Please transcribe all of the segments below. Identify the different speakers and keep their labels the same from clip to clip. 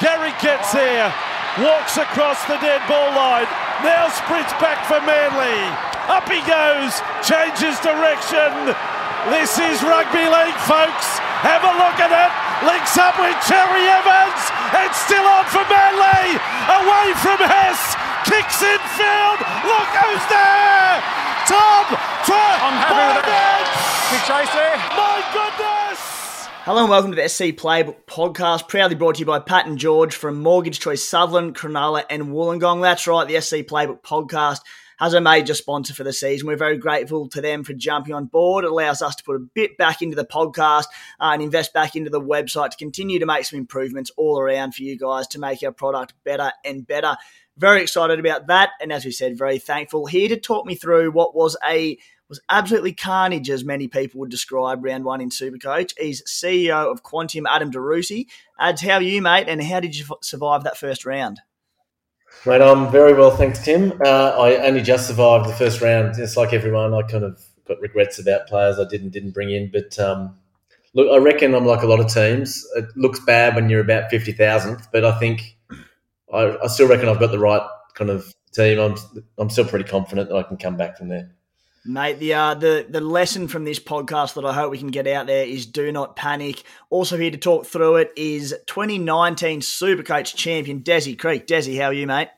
Speaker 1: Gary gets there, walks across the dead ball line, now sprints back for Manly. Up he goes, changes direction. This is rugby league, folks. Have a look at it. Links up with Cherry Evans. It's still on for Manly. Away from Hess. Kicks in field. Look who's there. Tom
Speaker 2: I'm happy with that. Big chase there.
Speaker 1: My goodness.
Speaker 3: Hello and welcome to the SC Playbook podcast, proudly brought to you by Pat and George from Mortgage Choice Sutherland, Cronulla, and Wollongong. That's right, the SC Playbook podcast has a major sponsor for the season. We're very grateful to them for jumping on board. It allows us to put a bit back into the podcast uh, and invest back into the website to continue to make some improvements all around for you guys to make our product better and better. Very excited about that, and as we said, very thankful. Here to talk me through what was a was absolutely carnage, as many people would describe round one in Supercoach. He's CEO of Quantium, Adam Driussi. Ads, how are you, mate? And how did you survive that first round?
Speaker 4: Mate, I'm very well, thanks, Tim. Uh, I only just survived the first round. It's like everyone, I kind of got regrets about players I didn't didn't bring in. But um, look, I reckon I'm like a lot of teams. It looks bad when you're about fifty thousandth, but I think I, I still reckon I've got the right kind of team. I'm I'm still pretty confident that I can come back from there.
Speaker 3: Mate, the uh, the the lesson from this podcast that I hope we can get out there is do not panic. Also here to talk through it is 2019 Supercoach champion Desi Creek. Desi, how are you, mate?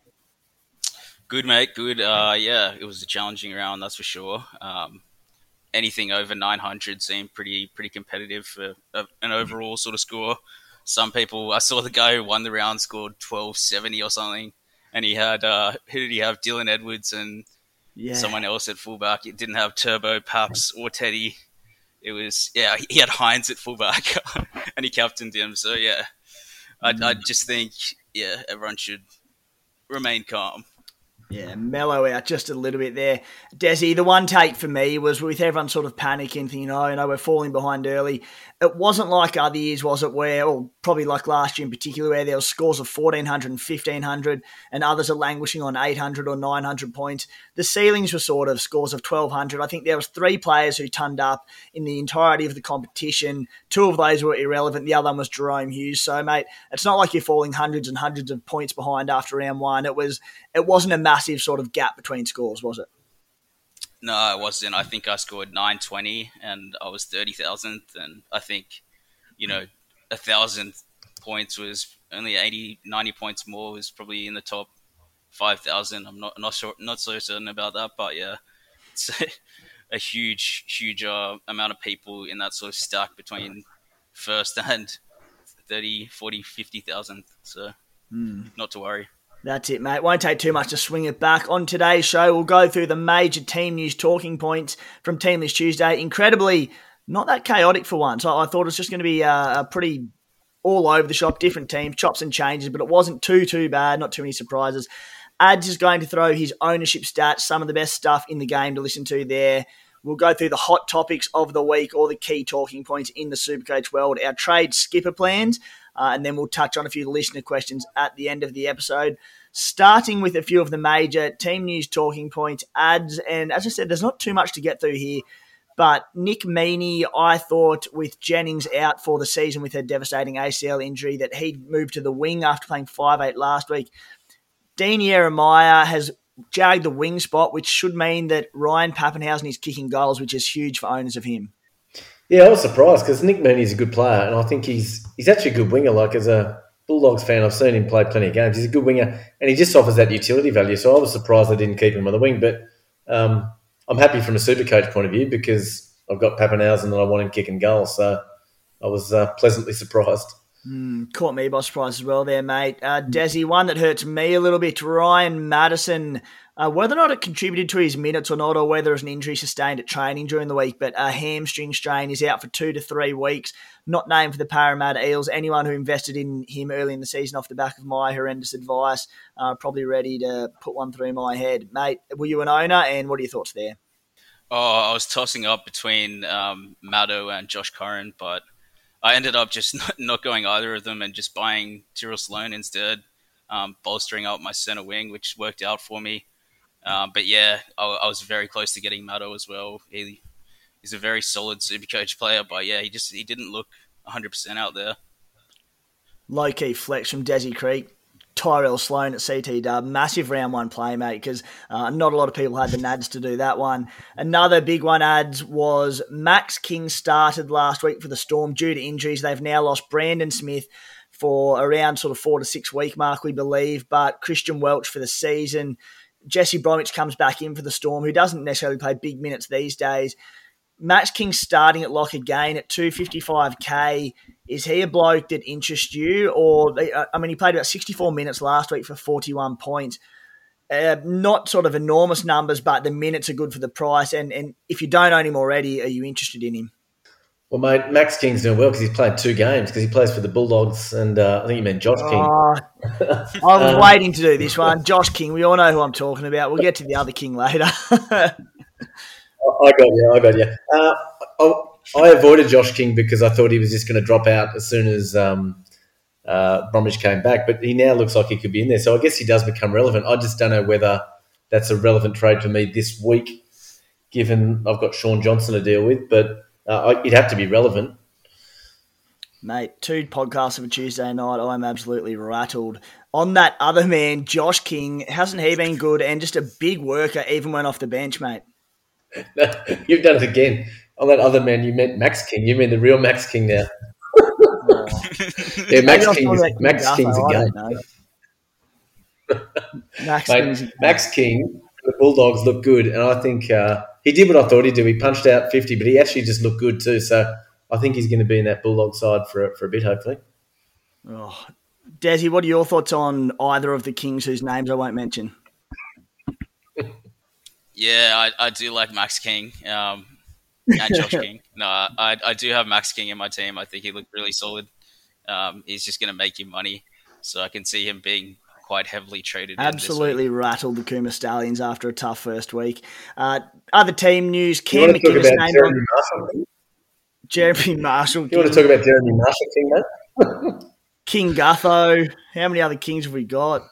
Speaker 5: Good, mate. Good. Uh, yeah, it was a challenging round, that's for sure. Um, anything over 900 seemed pretty pretty competitive for an overall sort of score. Some people, I saw the guy who won the round scored 1270 or something, and he had uh, who did he have? Dylan Edwards and
Speaker 3: Yeah.
Speaker 5: someone else at fullback. It didn't have Turbo, Paps, or Teddy. It was yeah, he had Hynes at fullback, and he captained him. So yeah, I, mm-hmm. I just think yeah, everyone should remain calm.
Speaker 3: Yeah, mellow out just a little bit there. Desi, the one take for me was with everyone sort of panicking, thinking, oh, you know, we're falling behind early. It wasn't like other years, was it, where, or probably like last year in particular, where there was scores of 1,400 and 1,500 and others are languishing on 800 or 900 points. The ceilings were sort of scores of 1,200. I think there was three players who turned up in the entirety of the competition. Two of those were irrelevant. The other one was Jahrome Hughes. So, mate, it's not like you're falling hundreds and hundreds of points behind after round one. It was, it wasn't a massive sort of gap between scores, was it?
Speaker 5: No, it wasn't. I think I scored 920 and I was 30,000th. And I think, you know, a thousand points was only 80, 90 points more was probably in the top 5,000. I'm not, not sure, not so certain about that, but yeah, it's a, a huge, huge uh, amount of people in that sort of stack between first and 30, 40, 50,000. So not to worry.
Speaker 3: That's it, mate. Won't take too much to swing it back. On today's show, we'll go through the major team news talking points from Team List Tuesday. Incredibly, not that chaotic for once. I, I thought it was just going to be uh, a pretty all over the shop, different teams, chops and changes, but it wasn't too, too bad. Not too many surprises. Ads is going to throw his ownership stats, some of the best stuff in the game to listen to there. We'll go through the hot topics of the week, all the key talking points in the Supercoach world, our trade skipper plans, uh, and then we'll touch on a few listener questions at the end of the episode. Starting with a few of the major team news talking points, ads, and as I said, there's not too much to get through here. But Nick Meaney, I thought with Jennings out for the season with her devastating ACL injury, that he'd move to the wing after playing 5'8 last week. Dean Ieremia has jagged the wing spot, which should mean that Ryan Papenhuyzen is kicking goals, which is huge for owners of him.
Speaker 4: Yeah, I was surprised because Nick Meaney's a good player, and I think he's he's actually a good winger. Like as a Bulldogs fan, I've seen him play plenty of games. He's a good winger, and he just offers that utility value. So I was surprised they didn't keep him on the wing, but um, I'm happy from a super coach point of view because I've got Papenhuyzen and I want him kicking and goals. So I was uh, pleasantly surprised.
Speaker 3: Mm, caught me by surprise as well there, mate. Uh, Desi, one that hurts me a little bit, Ryan Matterson. Uh, whether or not it contributed to his minutes or not, or whether it was an injury sustained at training during the week, but a hamstring strain is out for two to three weeks. Not named for the Parramatta Eels. Anyone who invested in him early in the season off the back of my horrendous advice, uh, probably ready to put one through my head. Mate, were you an owner, and what are your thoughts there?
Speaker 5: Oh, I was tossing up between um, Maddo and Josh Curran, but I ended up just not, not, going either of them and just buying Tyrell Sloan instead, um, bolstering up my center wing, which worked out for me. Um, but yeah, I, I, was very close to getting Maddo as well. He, he's a very solid super coach player, but yeah, he just he didn't look 100% out there.
Speaker 3: Low key flex from Desi Creek. Tyrell Sloan at CT Dub, massive round one play, mate, because uh, not a lot of people had the nads to do that one. Another big one ads was Max King started last week for the Storm due to injuries. They've now lost Brandon Smith for around sort of four to six week mark, we believe, but Christian Welch for the season. Jesse Bromwich comes back in for the Storm, who doesn't necessarily play big minutes these days. Max King starting at lock again at 255k. Is he a bloke that interests you? Or, I mean, he played about 64 minutes last week for 41 points. Uh, not sort of enormous numbers, but the minutes are good for the price. And, and if you don't own him already, are you interested in him?
Speaker 4: Well, mate, Max King's doing well because he's played two games because he plays for the Bulldogs, and uh, I think you meant Josh King. Oh,
Speaker 3: I was um, waiting to do this one, Josh King. We all know who I'm talking about. We'll get to the other King later. I
Speaker 4: got you. I got you. Uh, I, avoided Josh King because I thought he was just going to drop out as soon as um, uh, Bromwich came back, but he now looks like he could be in there. So I guess he does become relevant. I just don't know whether that's a relevant trade for me this week, given I've got Shaun Johnson to deal with, but uh, it'd have to be relevant.
Speaker 3: Mate, two podcasts of a Tuesday night. I'm absolutely rattled. On that other man, Josh King, hasn't he been good and just a big worker even when off the bench, mate?
Speaker 4: You've done it again. On that other man, you meant Max King. You mean the real Max King now. Yeah, Max King is, Max King's a game. Max, Mate, Max King, the Bulldogs look good, and I think uh, he did what I thought he'd do. He punched out 50, but he actually just looked good too. So I think he's going to be in that Bulldog side for, for a bit, hopefully.
Speaker 3: Oh. Desi, what are your thoughts on either of the Kings whose names I won't mention?
Speaker 5: Yeah, I, I do like Max King um, and Josh King. No, I, I do have Max King in my team. I think he looked really solid. Um, he's just going to make you money. So I can see him being quite heavily traded.
Speaker 3: Absolutely rattled the Cooma Stallions after a tough first week. Uh, other team news: Cam McInnes named Jeremy on Marshall. Jeremy Marshall.
Speaker 4: You want to talk about Jeremy Marshall King, mate?
Speaker 3: King Gutho. How many other Kings have we got?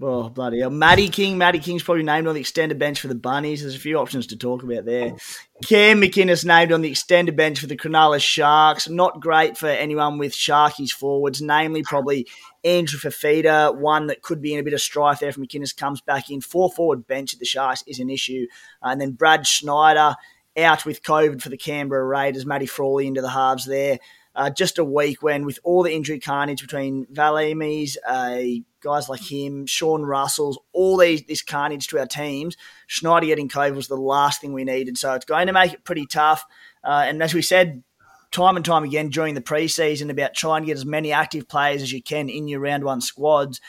Speaker 3: Oh, bloody hell. Matty King. Matty King's probably named on the extended bench for the Bunnies. There's a few options to talk about there. Cam McInnes named on the extended bench for the Cronulla Sharks. Not great for anyone with Sharkies forwards, namely probably Andrew Fifita, one that could be in a bit of strife there if McInnes comes back in. Four forward bench at the Sharks is an issue. Uh, and then Brad Schneider out with COVID for the Canberra Raiders. Matty Frawley into the halves there. Uh, just a week when, with all the injury carnage between Valimis, uh, guys like him, Sean Russells, all these this carnage to our teams, Schneider getting COVID was the last thing we needed. So it's going to make it pretty tough. Uh, and as we said time and time again during the preseason about trying to get as many active players as you can in your round one squads.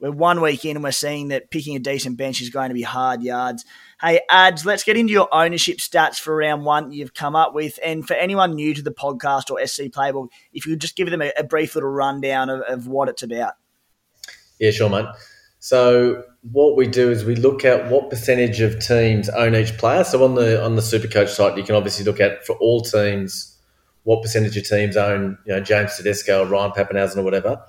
Speaker 3: We're one week in and we're seeing that picking a decent bench is going to be hard yards. Hey, ads, let's get into your ownership stats for round one you've come up with. And for anyone new to the podcast or SC Playbook, if you just give them a, a brief little rundown of, of what it's about.
Speaker 4: Yeah, sure, mate. So what we do is we look at what percentage of teams own each player. So on the on the Supercoach site, you can obviously look at for all teams what percentage of teams own, you know, James Tedesco or Ryan Papenhuyzen or whatever.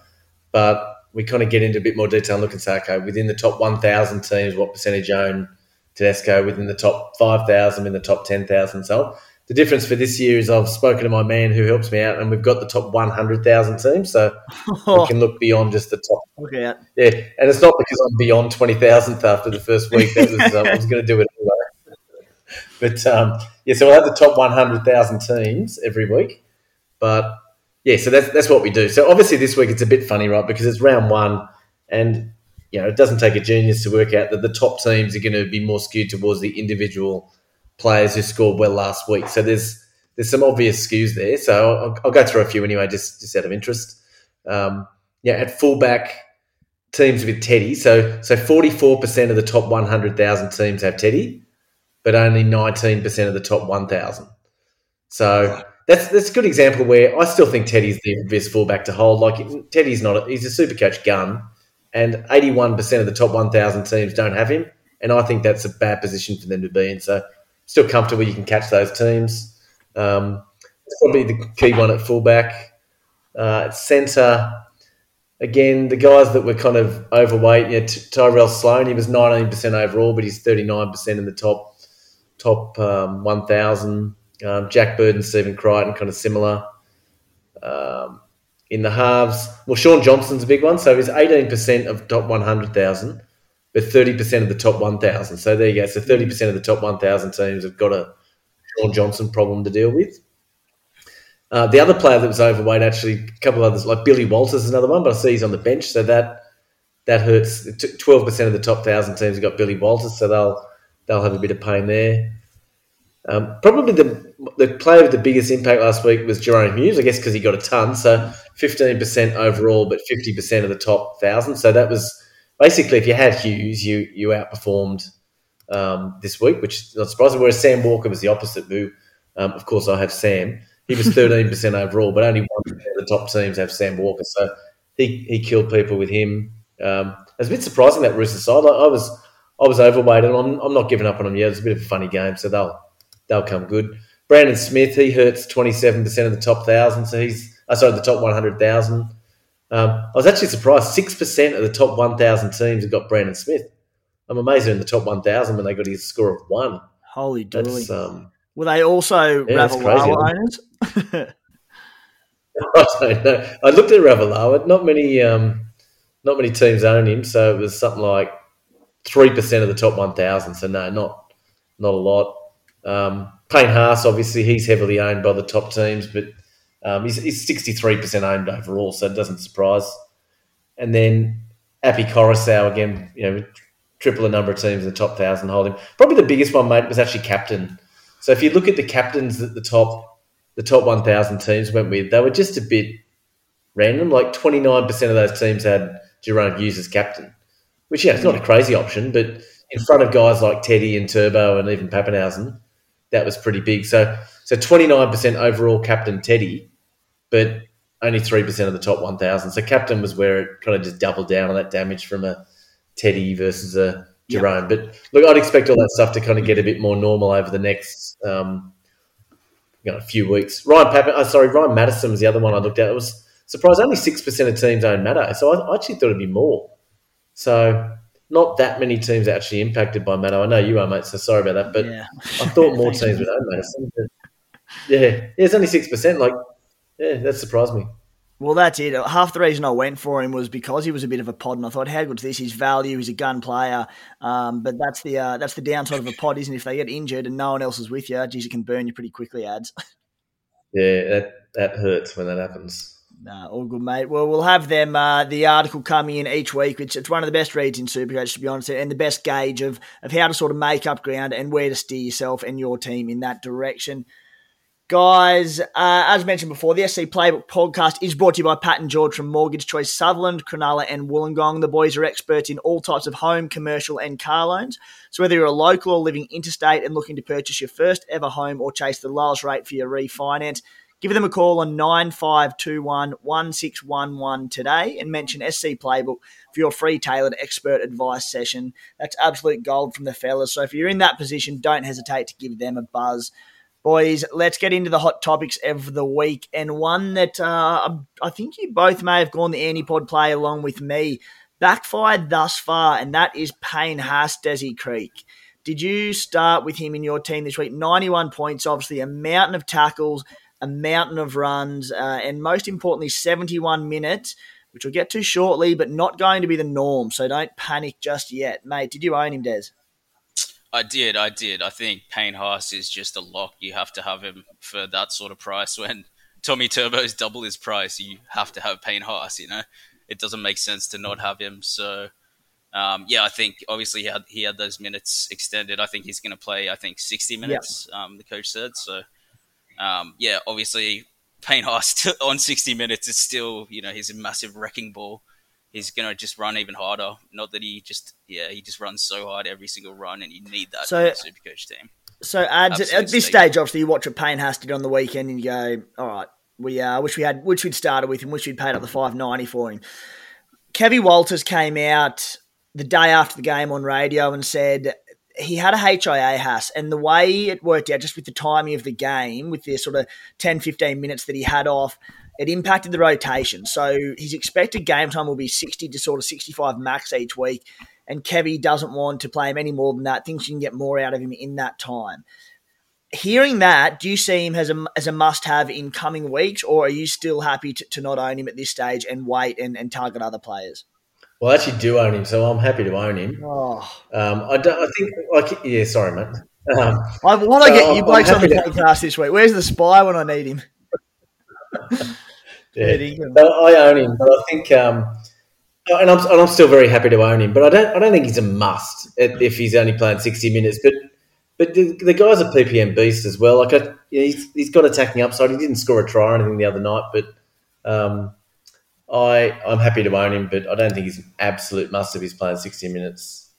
Speaker 4: But we kind of get into a bit more detail and look and say, okay, within the top 1,000 teams, what percentage own Tedesco within the top 5,000, in the top 10,000. So the difference for this year is I've spoken to my man who helps me out, and we've got the top 100,000 teams. So we can look beyond just the top.
Speaker 3: Okay.
Speaker 4: Yeah. And it's not because I'm beyond 20,000th after the first week. That was, um, I was going to do it anyway. but um, yeah, so we'll have the top 100,000 teams every week. But yeah, so that's that's what we do. So obviously this week it's a bit funny, right? Because it's round one, and you know it doesn't take a genius to work out that the top teams are going to be more skewed towards the individual players who scored well last week. So there's there's some obvious skews there. So I'll, I'll go through a few anyway, just just out of interest. Um, yeah, at fullback, teams with Teddy. So so forty four percent of the top one hundred thousand teams have Teddy, but only nineteen percent of the top one thousand. So that's that's a good example where I still think Teddy's the obvious fullback to hold. Like Teddy's not a, he's a super coach gun, and eighty one percent of the top one thousand teams don't have him, and I think that's a bad position for them to be in. So still comfortable you can catch those teams. Um, it's probably the key one at fullback. Uh, at centre, again, the guys that were kind of overweight, yeah, Tyrell Sloan, he was 19% overall, but he's 39% in the top top um, 1,000. Um, Jack Bird and Stephen Crichton, kind of similar. Um, in the halves, well, Shaun Johnson's a big one. So he's 18% of top 100,000, but 30% of the top 1,000. So there you go. So 30% of the top 1,000 teams have got a Shaun Johnson problem to deal with. Uh, the other player that was overweight, actually, a couple of others, like Billy Walters is another one, but I see he's on the bench, so that that hurts. Twelve percent of the top thousand teams have got Billy Walters, so they'll they'll have a bit of pain there. Um, probably the the player with the biggest impact last week was Jahrome Hughes, I guess, because he got a ton. So fifteen percent overall, but fifty percent of the top thousand. So that was basically if you had Hughes, you you outperformed um, this week, which is not surprising. Whereas Sam Walker was the opposite. Who, um, of course, I have Sam. He was 13% overall, but only one of the top teams have Sam Walker. So he, he killed people with him. Um, it was a bit surprising that Rooster side. I, I was I was overweight, and I'm, I'm not giving up on them yet. It's a bit of a funny game, so they'll they'll come good. Brandon Smith, he hurts 27% of the top thousand, so he's uh, sorry, the top 100,000. Um, I was actually surprised. Six percent of the top 1,000 teams have got Brandon Smith. I'm amazed they're in the top 1,000 when they got his score of one.
Speaker 3: Holy dooly!
Speaker 4: Um,
Speaker 3: Were they also
Speaker 4: Yeah,
Speaker 3: Ravalawa owners?
Speaker 4: I don't know. I looked at Ravalawa. Not many, um, not many teams own him, so it was something like three percent of the top one thousand. So no, not not a lot. Um, Payne Haas, obviously, he's heavily owned by the top teams, but um, he's three percent owned overall, so it doesn't surprise. And then Api Koroisau again, you know, triple the number of teams in the top thousand hold him. Probably the biggest one, mate, was actually captain. So if you look at the captains that the top the top 1,000 teams went with, they were just a bit random. Like 29% of those teams had Jahrome Hughes as captain, which, yeah, it's not a crazy option, but in front of guys like Teddy and Turbo and even Papenhuyzen, that was pretty big. So, so 29% overall captain Teddy, but only 3% of the top 1,000. So captain was where it kind of just doubled down on that damage from a Teddy versus a Jahrome. But look, I'd expect all that stuff to kind of get a bit more normal over the next um, you know, a few weeks. Ryan Pappen, oh, sorry, Ryan Matterson was the other one I looked at. It was surprised only six percent of teams own Matter. so I, I actually thought it'd be more. So not that many teams are actually impacted by Maddo. I know you are, mate. So sorry about that, but
Speaker 3: Yeah.
Speaker 4: I thought more teams would own Matterson. Yeah, yeah, it's only six percent. Like, yeah, that surprised me.
Speaker 3: Well, that's it. Half the reason I went for him was because he was a bit of a pod, and I thought, how good's this? His value, he's a gun player. Um, but that's the uh, that's the downside of a pod, isn't it? If they get injured and no one else is with you, geez, it can burn you pretty quickly, ads.
Speaker 4: Yeah, that that hurts when that happens.
Speaker 3: Nah, all good, mate. Well, we'll have them uh, the article coming in each week, which it's one of the best reads in Supercoach, to be honest, and the best gauge of of how to sort of make up ground and where to steer yourself and your team in that direction. Guys, uh, as mentioned before, the SC Playbook podcast is brought to you by Pat and George from Mortgage Choice Sutherland, Cronulla, and Wollongong. The boys are experts in all types of home, commercial, and car loans. So whether you're a local or living interstate and looking to purchase your first ever home or chase the lowest rate for your refinance, give them a call on 9521 1611 today and mention SC Playbook for your free tailored expert advice session. That's absolute gold from the fellas. So if you're in that position, don't hesitate to give them a buzz. Boys, let's get into the hot topics of the week, and one that uh, I think you both may have gone the Antipod play along with me. Backfired thus far, and that is Payne Haas, Desi Creek. Did you start with him in your team this week? 91 points, obviously, a mountain of tackles, a mountain of runs, uh, and most importantly, 71 minutes, which we'll get to shortly, but not going to be the norm. So don't panic just yet. Mate, did you own him, Des?
Speaker 5: I did, I did. I think Payne Haas is just a lock. You have to have him for that sort of price. When Tommy Turbo is double his price, you have to have Payne Haas. You know, it doesn't make sense to not have him. So, um, yeah, I think obviously he had he had those minutes extended. I think he's going to play. I think sixty minutes. Um, the coach said so. Um, yeah, obviously Payne Haas on sixty minutes is still you know he's a massive wrecking ball he's gonna just run even harder. Not that he just yeah he just runs so hard every single run, and you need that so, super coach team.
Speaker 3: So ads at, this stage, obviously, you watch what Payne Haas did on the weekend, and you go, all right, we uh, wish we had wish we'd started with him, wish we'd paid up the five ninety for him. Kevin Walters came out the day after the game on radio and said he had a HIA Haas, and the way it worked out, just with the timing of the game, with the sort of 10, 15 minutes that he had off, it impacted the rotation. So his expected game time will be 60 to sort of 65 max each week. And Kevy doesn't want to play him any more than that, thinks you can get more out of him in that time. Hearing that, do you see him as a, as a must have in coming weeks, or are you still happy to, to not own him at this stage and wait and, and target other players?
Speaker 4: Well, I actually do own him, so I'm happy to own him. Oh. Um, I, don't, I think, like, yeah, sorry, mate. Um,
Speaker 3: I want to get you blokes on the podcast this week. Where's the spy when I need him?
Speaker 4: Yeah, I own him, but I think, um, and I'm and I'm still very happy to own him. But I don't I don't think he's a must if he's only playing sixty minutes. But but the, the guy's a PPM beast as well. Like he's he's got attacking upside. He didn't score a try or anything the other night, but um, I I'm happy to own him. But I don't think he's an absolute must if he's playing sixty minutes.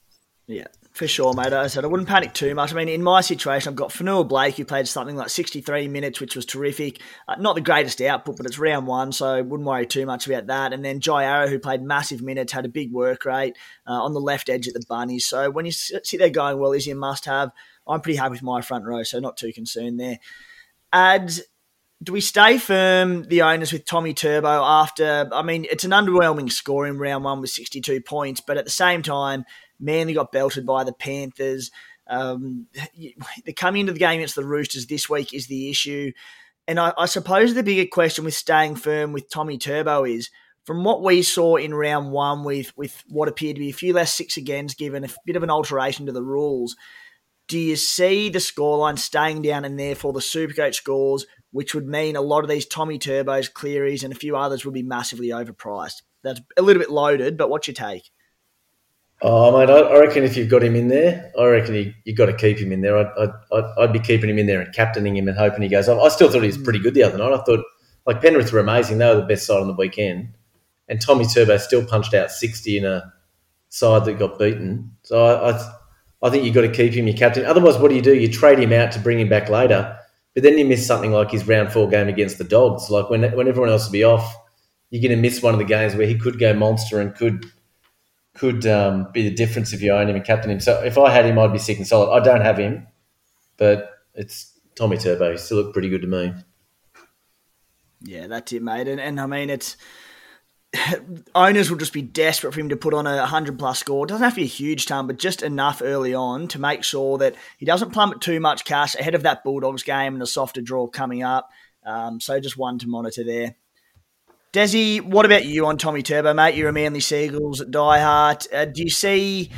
Speaker 3: Yeah, for sure, mate. I said I wouldn't panic too much. I mean, in my situation, I've got Fonua Blake, who played something like 63 minutes, which was terrific. Uh, not the greatest output, but it's round one, so wouldn't worry too much about that. And then Jai Arrow, who played massive minutes, had a big work rate uh, on the left edge at the Bunnies. So when you sit there going, well, is he a must have? I'm pretty happy with my front row, so not too concerned there. Ads, do we stay firm, the owners, with Tommy Turbo after? I mean, it's an underwhelming score in round one with 62 points, but at the same time, Manly got belted by the Panthers. Um, the coming into the game against the Roosters this week is the issue. And I, I, suppose the bigger question with staying firm with Tommy Turbo is from what we saw in round one with, with what appeared to be a few less six agains given, a bit of an alteration to the rules. Do you see the scoreline staying down and therefore the Supercoach scores, which would mean a lot of these Tommy Turbos, Clearys, and a few others would be massively overpriced? That's a little bit loaded, but what's your take?
Speaker 4: Oh, mate, I, reckon if you've got him in there, I reckon you, you've got to keep him in there. I'd, I'd, I'd, be keeping him in there and captaining him and hoping he goes off. I still thought he was pretty good the other night. I thought, like, Penrith were amazing. They were the best side on the weekend. And Tommy Turbo still punched out 60 in a side that got beaten. So I, I, I think you've got to keep him your captain. Otherwise, what do you do? You trade him out to bring him back later. But then you miss something like his round four game against the Dogs. Like, when, when everyone else will be off, you're going to miss one of the games where he could go monster and could – could um, be the difference if you own him and captain him. So if I had him, I'd be sick and solid. I don't have him, but it's Tommy Turbo. He still looked pretty good to me.
Speaker 3: Yeah, that's it, mate. And, and I mean, it's owners will just be desperate for him to put on a hundred plus score. Doesn't have to be a huge ton, but just enough early on to make sure that he doesn't plummet too much cash ahead of that Bulldogs game and a softer draw coming up. Um, so just one to monitor there. Desi, what about you on Tommy Turbo, mate? You're a Manly Seagulls diehard. Uh, do you see?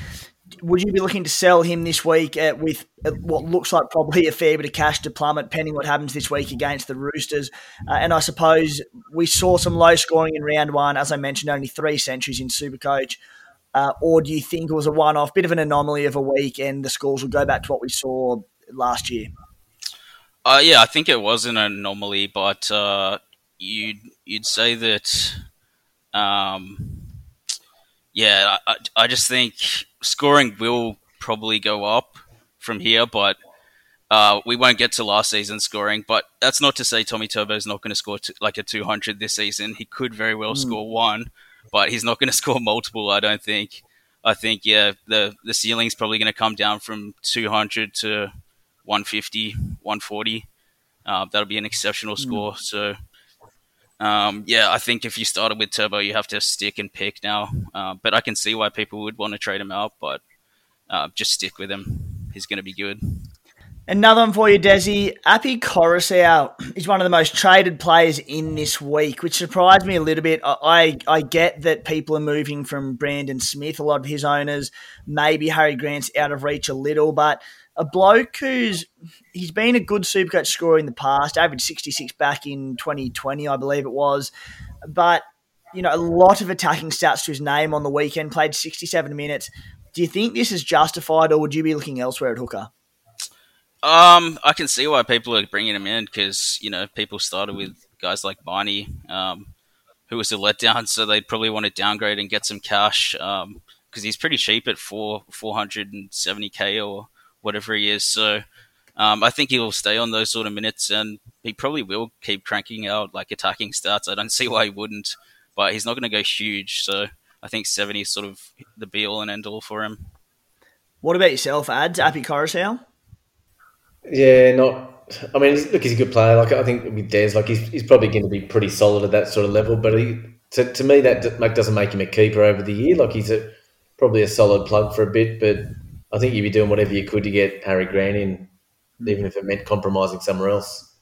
Speaker 3: Would you be looking to sell him this week uh, with uh, what looks like probably a fair bit of cash to plummet, pending what happens this week against the Roosters? Uh, and I suppose we saw some low scoring in round one, as I mentioned, only three centuries in Supercoach. Uh, or do you think it was a one-off, bit of an anomaly of a week, and the scores will go back to what we saw last year?
Speaker 5: Uh, yeah, I think it was an anomaly, but uh, you'd you'd say that, um, yeah, I, I just think scoring will probably go up from here, but uh, we won't get to last season's scoring. But that's not to say Tommy Turbo is not going to score t- like a 200 this season. He could very well mm. score one, but he's not going to score multiple. I don't think. I think yeah, the the ceiling's probably going to come down from 200 to 150, 140. Uh, that'll be an exceptional mm. score. So um, yeah, I think if you started with Turbo, you have to stick and pick now. Uh, but I can see why people would want to trade him out, but uh, just stick with him. He's going to be good.
Speaker 3: Another one for you, Desi. Api Koroisau is one of the most traded players in this week, which surprised me a little bit. I, I get that people are moving from Brandon Smith, a lot of his owners. Maybe Harry Grant's out of reach a little, but a bloke who's he's been a good supercoach scorer in the past, averaged 66 back in 2020, I believe it was. But, you know, a lot of attacking stats to his name on the weekend, played 67 minutes. Do you think this is justified or would you be looking elsewhere at hooker?
Speaker 5: Um, I can see why people are bringing him in because you know people started with guys like Barney, um, who was a letdown, so they'd probably want to downgrade and get some cash because um, he's pretty cheap at four four hundred and seventy k or whatever he is. So um, I think he will stay on those sort of minutes, and he probably will keep cranking out like attacking starts. I don't see why he wouldn't, but he's not going to go huge. So I think seventy is sort of the be all and end all for him.
Speaker 3: What about yourself, Ads? Api Koroisau?
Speaker 4: Yeah, not. I mean, look, he's a good player. Like I think with Des, like he's, he's probably going to be pretty solid at that sort of level. But he, to, to me, that like doesn't make him a keeper over the year. Like he's a probably a solid plug for a bit. But I think you'd be doing whatever you could to get Harry Grant in, even if it meant compromising somewhere else.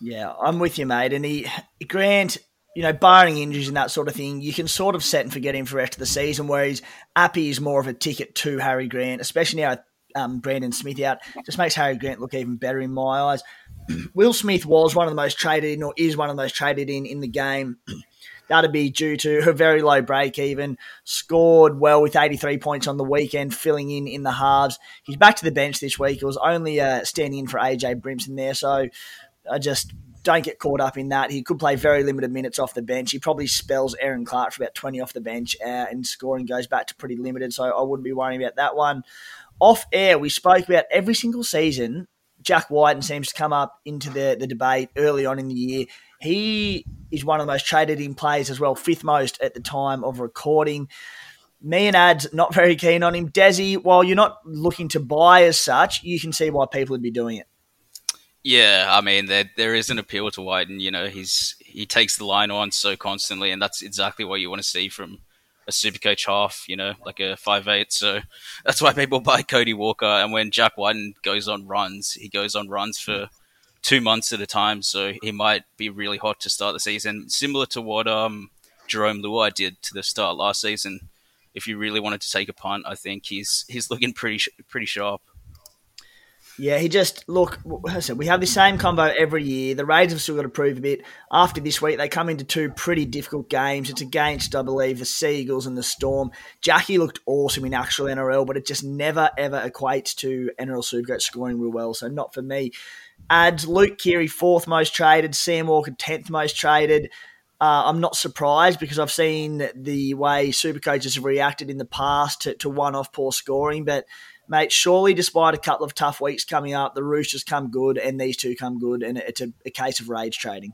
Speaker 3: Yeah, I'm with you, mate. And he Grant, you know, barring injuries and that sort of thing, you can sort of set and forget him for the rest of the season. Whereas Api is more of a ticket to Harry Grant, especially now um, Brandon Smith out. Just makes Harry Grant look even better in my eyes. Will Smith was one of the most traded in, or is one of the most traded in in the game. That'd be due to her very low break even. Scored well with 83 points on the weekend, filling in in the halves. He's back to the bench this week. It was only uh, standing in for AJ Brimson there, so I just don't get caught up in that. He could play very limited minutes off the bench. He probably spells Erin Clark for about 20 off the bench, uh, and scoring goes back to pretty limited, so I wouldn't be worrying about that one off air, we spoke about every single season. Jack Wighton seems to come up into the, the debate early on in the year. He is one of the most traded in players as well, fifth most at the time of recording. Me and Ads not very keen on him. Desi, while you're not looking to buy as such, you can see why people would be doing it.
Speaker 5: Yeah, I mean there there is an appeal to Wighton. You know, he's he takes the line on so constantly, and that's exactly what you want to see from a super coach half, you know, like a five eight. So that's why people buy Cody Walker. And when Jack Wighton goes on runs, he goes on runs for two months at a time. So he might be really hot to start the season, similar to what um, Jarome Luai did to the start last season. If you really wanted to take a punt, I think he's he's looking pretty pretty sharp.
Speaker 3: Yeah, he just look. I said we have the same combo every year. The Raiders have still got to prove a bit. After this week, they come into two pretty difficult games. It's against, I believe, the Seagulls and the Storm. Jackie looked awesome in actual NRL, but it just never ever equates to NRL Supercoach scoring real well. So not for me. Adds Luke Keary fourth most traded, Sam Walker tenth most traded. Uh, I'm not surprised because I've seen the way Supercoaches have reacted in the past to, to one-off poor scoring, but mate, surely despite a couple of tough weeks coming up, the Roosters come good and these two come good, and it's a, a case of rage trading.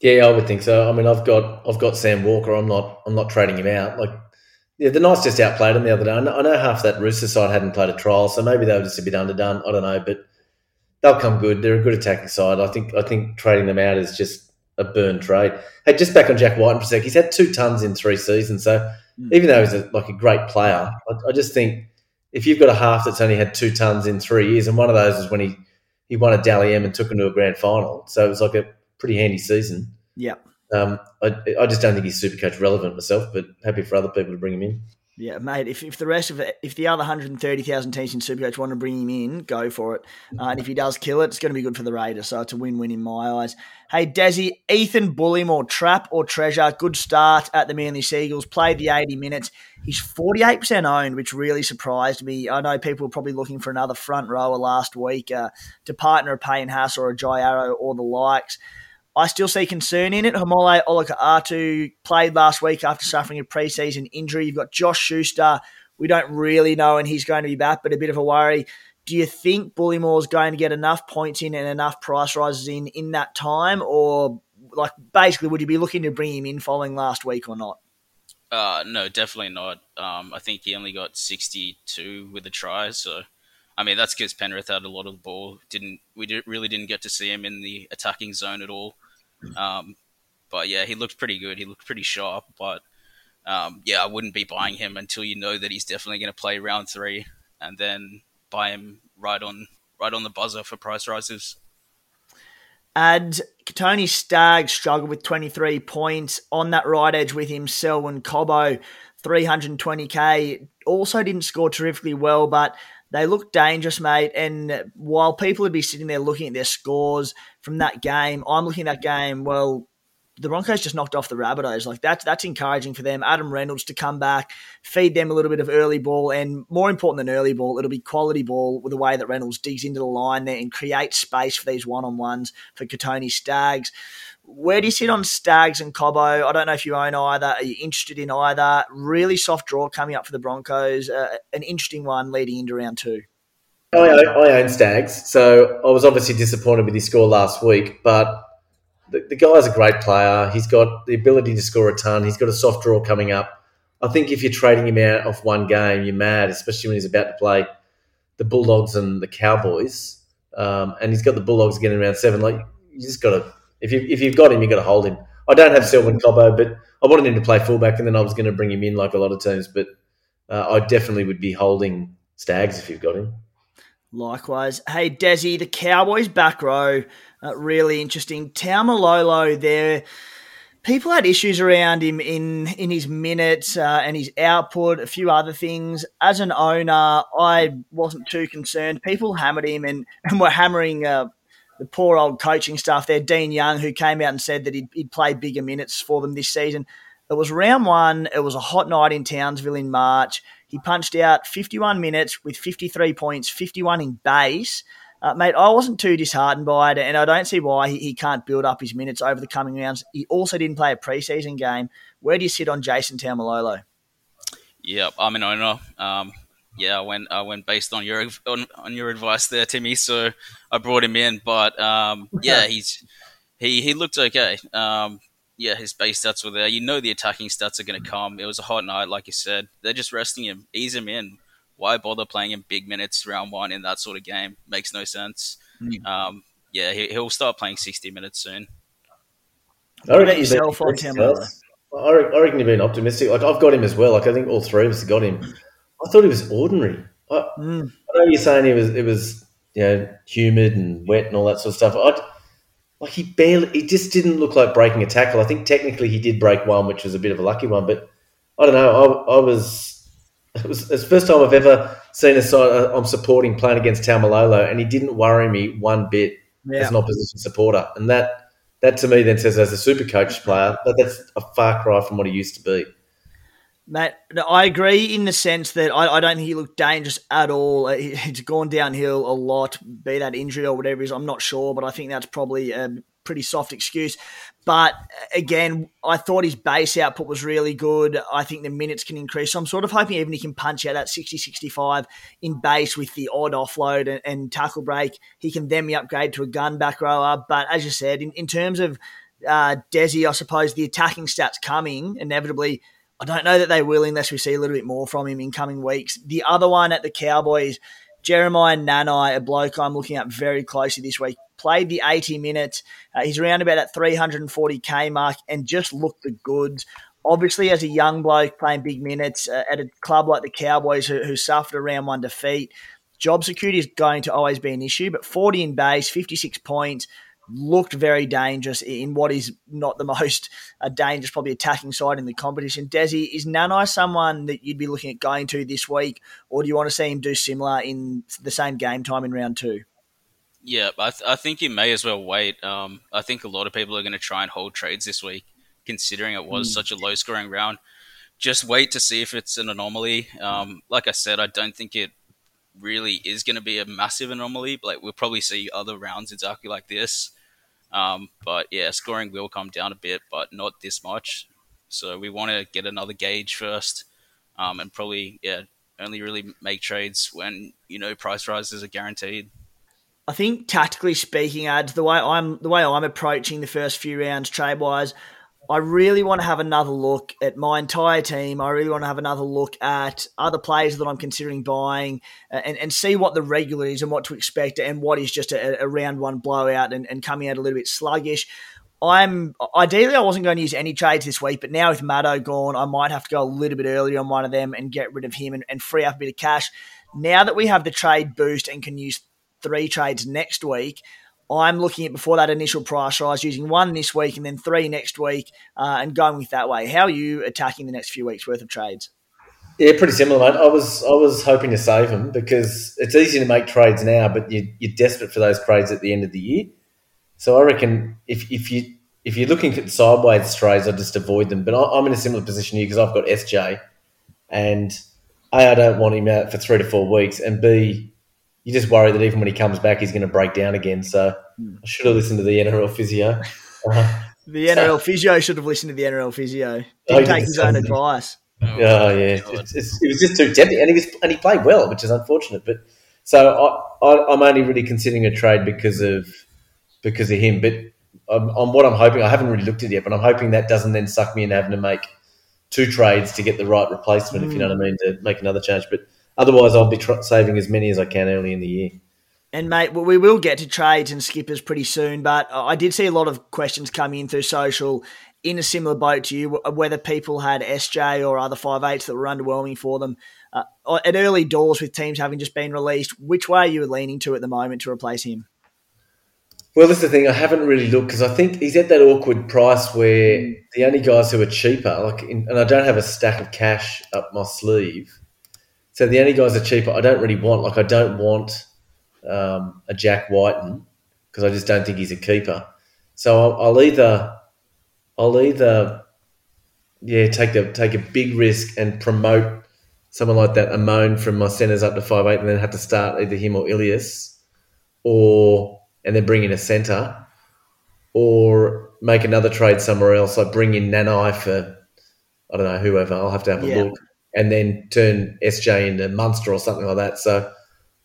Speaker 4: Yeah, I would think so. I mean, I've got I've got Sam Walker. I'm not I'm not trading him out. Like, yeah, the Knights just outplayed him the other day. I know, I know half that Rooster side hadn't played a trial, so maybe they were just a bit underdone. I don't know, but they'll come good. They're a good attacking side. I think I think trading them out is just a burn trade. Hey, just back on Jack White for a sec. He's had two tons in three seasons, so mm. even though he's a, like a great player, I, I just think if you've got a half that's only had two tons in three years, and one of those is when he he won a Dally M and took him to a grand final, so it was like a pretty handy season.
Speaker 3: Yeah.
Speaker 4: Um, I, I just don't think he's super coach relevant myself, but happy for other people to bring him in.
Speaker 3: Yeah, mate. If, if the rest of it, if the other 130,000 teams in Supercoach want to bring him in, go for it. Uh, and if he does kill it, it's going to be good for the Raiders. So it's a win-win in my eyes. Hey, Desi, Ethan Bullemor trap or treasure? Good start at the Manly Seagulls. Played the 80 minutes. He's 48% owned, which really surprised me. I know people were probably looking for another front rower last week uh, to partner a Payne Haas or a Jai Arrow or the likes. I still see concern in it. Haumole Olakau'atu played last week after suffering a preseason injury. You've got Josh Schuster. We don't really know, and he's going to be back, but a bit of a worry. Do you think Bullemor's going to get enough points in and enough price rises in in that time, or like basically, would you be looking to bring him in following last week or not?
Speaker 5: Uh, no, definitely not. Um, I think he only got 62 with a try, so I mean that's because Penrith had a lot of the ball. Didn't we did, really didn't get to see him in the attacking zone at all. Um, but yeah, he looked pretty good. He looked pretty sharp. But um, yeah, I wouldn't be buying him until you know that he's definitely going to play round three, and then buy him right on right on the buzzer for price rises.
Speaker 3: And Tony Stagg struggled with 23 points on that right edge with him. Selwyn Cobbo, 320k, also didn't score terrifically well, but they look dangerous, mate. And while people would be sitting there looking at their scores from that game, I'm looking at that game, well, the Broncos just knocked off the Rabbitohs. Like that's that's encouraging for them. Adam Reynolds to come back, feed them a little bit of early ball, and more important than early ball, it'll be quality ball with the way that Reynolds digs into the line there and creates space for these one on ones for Kotoni Staggs. Where do you sit on Staggs and Cobbo? I don't know if you own either. Are you interested in either? Really soft draw coming up for the Broncos. Uh, an interesting one leading into round two.
Speaker 4: I own, I own Staggs, so I was obviously disappointed with his score last week, but the, the guy's a great player. He's got the ability to score a ton. He's got a soft draw coming up. I think if you're trading him out off one game, you're mad, especially when he's about to play the Bulldogs and the Cowboys. Um, and he's got the Bulldogs again in round seven. Like you just got to, if you if you've got him, you've got to hold him. I don't have Selwyn Cobbo, but I wanted him to play fullback, and then I was going to bring him in like a lot of teams. But uh, I definitely would be holding Staggs if you've got him.
Speaker 3: Likewise. Hey, Desi, the Cowboys back row uh, really interesting. Taumalolo there. People had issues around him in in his minutes uh, and his output, a few other things. As an owner, I wasn't too concerned. People hammered him and, and were hammering uh, the poor old coaching staff there. Dean Young, who came out and said that he'd, he'd play bigger minutes for them this season. It was round one. It was a hot night in Townsville in March. He punched out 51 minutes with 53 points, 51 in base. Uh, mate, I wasn't too disheartened by it, and I don't see why he, he can't build up his minutes over the coming rounds. He also didn't play a preseason game. Where do you sit on Jason Taumalolo?
Speaker 5: Yeah, I'm an owner. Um, yeah, I went I went based on your on, on your advice there, Timmy. So I brought him in, but um, yeah, he's he he looked okay. Um, yeah, his base stats were there. You know the attacking stats are going to come. It was a hot night, like you said. They're just resting him, ease him in why bother playing in big minutes round one in that sort of game? Makes no sense. Mm. Um, yeah, he, will start playing 60 minutes soon.
Speaker 4: I reckon, yourself on I reckon you're being optimistic. Like I've got him as well. Like I think all three of us got him. I thought he was ordinary. I, mm. I know you're saying he was it was you know humid and wet and all that sort of stuff. I, like he barely, he just didn't look like breaking a tackle. I think technically he did break one, which was a bit of a lucky one, but I don't know. I, I was it was it's the first time I've ever seen a side uh, I'm supporting playing against Taumalolo, and he didn't worry me one bit yeah. as an opposition supporter. And that that to me then says, as a super coach player, that that's a far cry from what he used to be.
Speaker 3: Mate, I agree in the sense that I, I, don't think he looked dangerous at all. He's gone downhill a lot, be that injury or whatever it is. I'm not sure, but I think that's probably a pretty soft excuse. But again, I thought his base output was really good. I think the minutes can increase. So I'm sort of hoping even he can punch out that 60 65 in base with the odd offload and, and tackle break. He can then be upgraded to a gun back rower. But as you said, in, in terms of uh, Desi, I suppose the attacking stats coming inevitably. I don't know that they will unless we see a little bit more from him in coming weeks. The other one at the Cowboys, Jeremiah Nanai, a bloke I'm looking at very closely this week, played the 80 minutes. Uh, he's around about that 340k mark and just looked the goods. Obviously, as a young bloke playing big minutes uh, at a club like the Cowboys, who, who suffered a round one defeat, job security is going to always be an issue. But 40 in base, 56 points, looked very dangerous in what is not the most uh, dangerous, probably attacking side in the competition. Desi, is Nanai someone that you'd be looking at going to this week, or do you want to see him do similar in the same game time in round two?
Speaker 5: Yeah, I, th- I think you may as well wait. Um, I think a lot of people are going to try and hold trades this week, considering it was mm. such a low scoring round. Just wait to see if it's an anomaly. Um, like I said, I don't think it really is going to be a massive anomaly. Like we'll probably see other rounds exactly like this. Um, but yeah, scoring will come down a bit, but not this much. So we want to get another gauge first, um, and probably yeah, only really make trades when you know price rises are guaranteed.
Speaker 3: I think tactically speaking, ads the way I'm the way I'm approaching the first few rounds trade wise, I really want to have another look at my entire team. I really want to have another look at other players that I'm considering buying and, and see what the regular is and what to expect and what is just a, a round one blowout and, and coming out a little bit sluggish. I'm ideally I wasn't going to use any trades this week, but now with Maddo gone, I might have to go a little bit earlier on one of them and get rid of him and, and free up a bit of cash. Now that we have the trade boost and can use three trades next week. I'm looking at before that initial price rise, using one this week and then three next week, uh, and going with that way. How are you attacking the next few weeks worth of trades?
Speaker 4: Yeah, pretty similar, mate. I was I was hoping to save them because it's easy to make trades now, but you, you're desperate for those trades at the end of the year. So I reckon if, if you if you're looking at sideways trades, I just avoid them. But I'm in a similar position here because I've got SJ, and a I don't want him out for three to four weeks, and b you just worry that even when he comes back, he's going to break down again. So I should have listened to the NRL physio.
Speaker 3: Uh, the NRL physio should have listened to the NRL physio. Didn't take his own advice.
Speaker 4: Oh, oh yeah, it's, it's, it was just too tempting, and he was and he played well, which is unfortunate. But so I, I, am only really considering a trade because of because of him. But I'm, I'm, what I'm hoping. I haven't really looked at it yet, but I'm hoping that doesn't then suck me into having to make two trades to get the right replacement. Mm. If you know what I mean, to make another change. But otherwise, I'll be tr- saving as many as I can early in the year.
Speaker 3: And mate, we will get to trades and skippers pretty soon, but I did see a lot of questions coming in through social in a similar boat to you, whether people had SJ or other five eights that were underwhelming for them. Uh, at early doors with teams having just been released, which way are you leaning to at the moment to replace him?
Speaker 4: Well, that's the thing. I haven't really looked because I think he's at that awkward price where the only guys who are cheaper, like, in, and I don't have a stack of cash up my sleeve. So the only guys are cheaper. I don't really want. Like, I don't want um, a Jack Wighton because I just don't think he's a keeper. So I'll, I'll either I'll either yeah take a take a big risk and promote someone like that Amone from my centres up to five eight, and then have to start either him or Ilias, or and then bring in a centre, or make another trade somewhere else. Like bring in Nanai for I don't know whoever. I'll have to have a yeah. look, and then turn SJ into Munster or something like that. So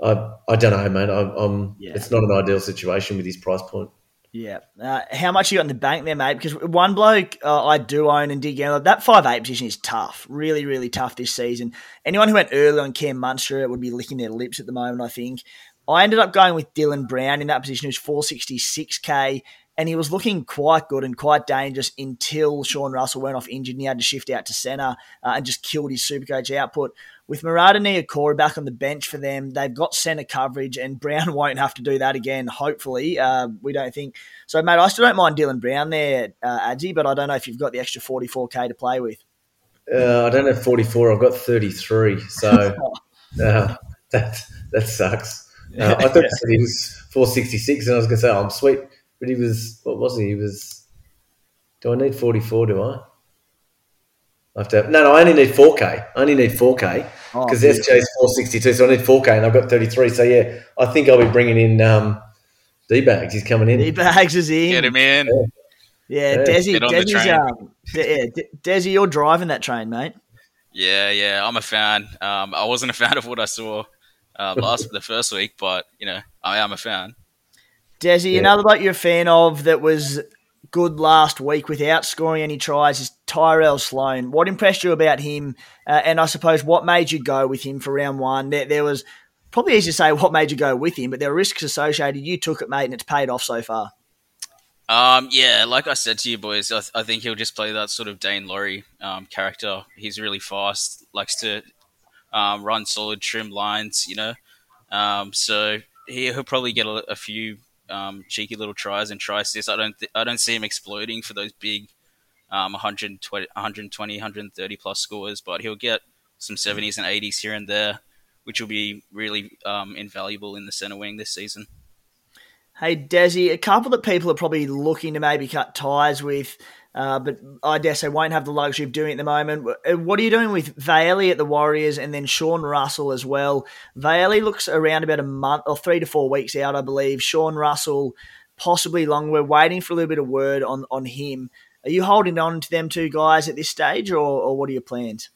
Speaker 4: I I don't know, man. I'm, I'm yeah. it's not an ideal situation with his price point.
Speaker 3: Yeah. Uh, how much you got in the bank there, mate? Because one bloke uh, I do own and dig in, that five eight position is tough. Really, really tough this season. Anyone who went early on Cam Munster would be licking their lips at the moment, I think. I ended up going with Dylan Brown in that position, who's 466k and he was looking quite good and quite dangerous until Sean Russell went off injured and he had to shift out to centre uh, and just killed his Supercoach output. With Marata Niukore back on the bench for them, they've got centre coverage and Brown won't have to do that again, hopefully. Uh, we don't think. So, mate, I still don't mind Dylan Brown there, uh, Adzi, but I don't know if you've got the extra 44k to play with.
Speaker 4: Uh, I don't have 44, I've got 33. So uh, that, that sucks. Uh, I thought he was 466 and I was going to say, oh, I'm sweet but he was what was he? He was. Do I need forty four? Do I? I have to have, no, no. I only need four K. I only need four K because oh, SJ is four sixty two, so I need four K, and I've got thirty three. So yeah, I think I'll be bringing in um, D bags. He's coming in.
Speaker 3: D bags is in.
Speaker 5: Get him in.
Speaker 3: Yeah, yeah, yeah. Desi, Desi's, um, yeah, Desi, you're driving that train, mate.
Speaker 5: Yeah, yeah, I'm a fan. Um, I wasn't a fan of what I saw uh, last the first week, but you know, I am a fan.
Speaker 3: Desi, yeah. another bloke you're a fan of that was good last week without scoring any tries is Tyrell Sloan. What impressed you about him? Uh, and I suppose what made you go with him for round one? There, there, was probably easy to say what made you go with him, but there were risks associated. You took it, mate, and it's paid off so far.
Speaker 5: Um, yeah, like I said to you boys, I, th- I think he'll just play that sort of Daine Laurie um, character. He's really fast, likes to um, run solid trim lines, you know. Um, so he, will probably get a, a few um, cheeky little tries and try assists. I don't th- I don't see him exploding for those big um, 120, 120, 130 plus scores, but he'll get some 70s and 80s here and there, which will be really um, invaluable in the center wing this season.
Speaker 3: Hey, Desi, a couple that people are probably looking to maybe cut ties with uh, but I dare say won't have the luxury of doing it at the moment. Uh, what are you doing with Vailea at the Warriors and then Sean Russell as well? Vailea looks around about a month or three to four weeks out, I believe. Sean Russell possibly long. We're waiting for a little bit of word on, on him. Are you holding on to them two guys at this stage, or, or what are your plans?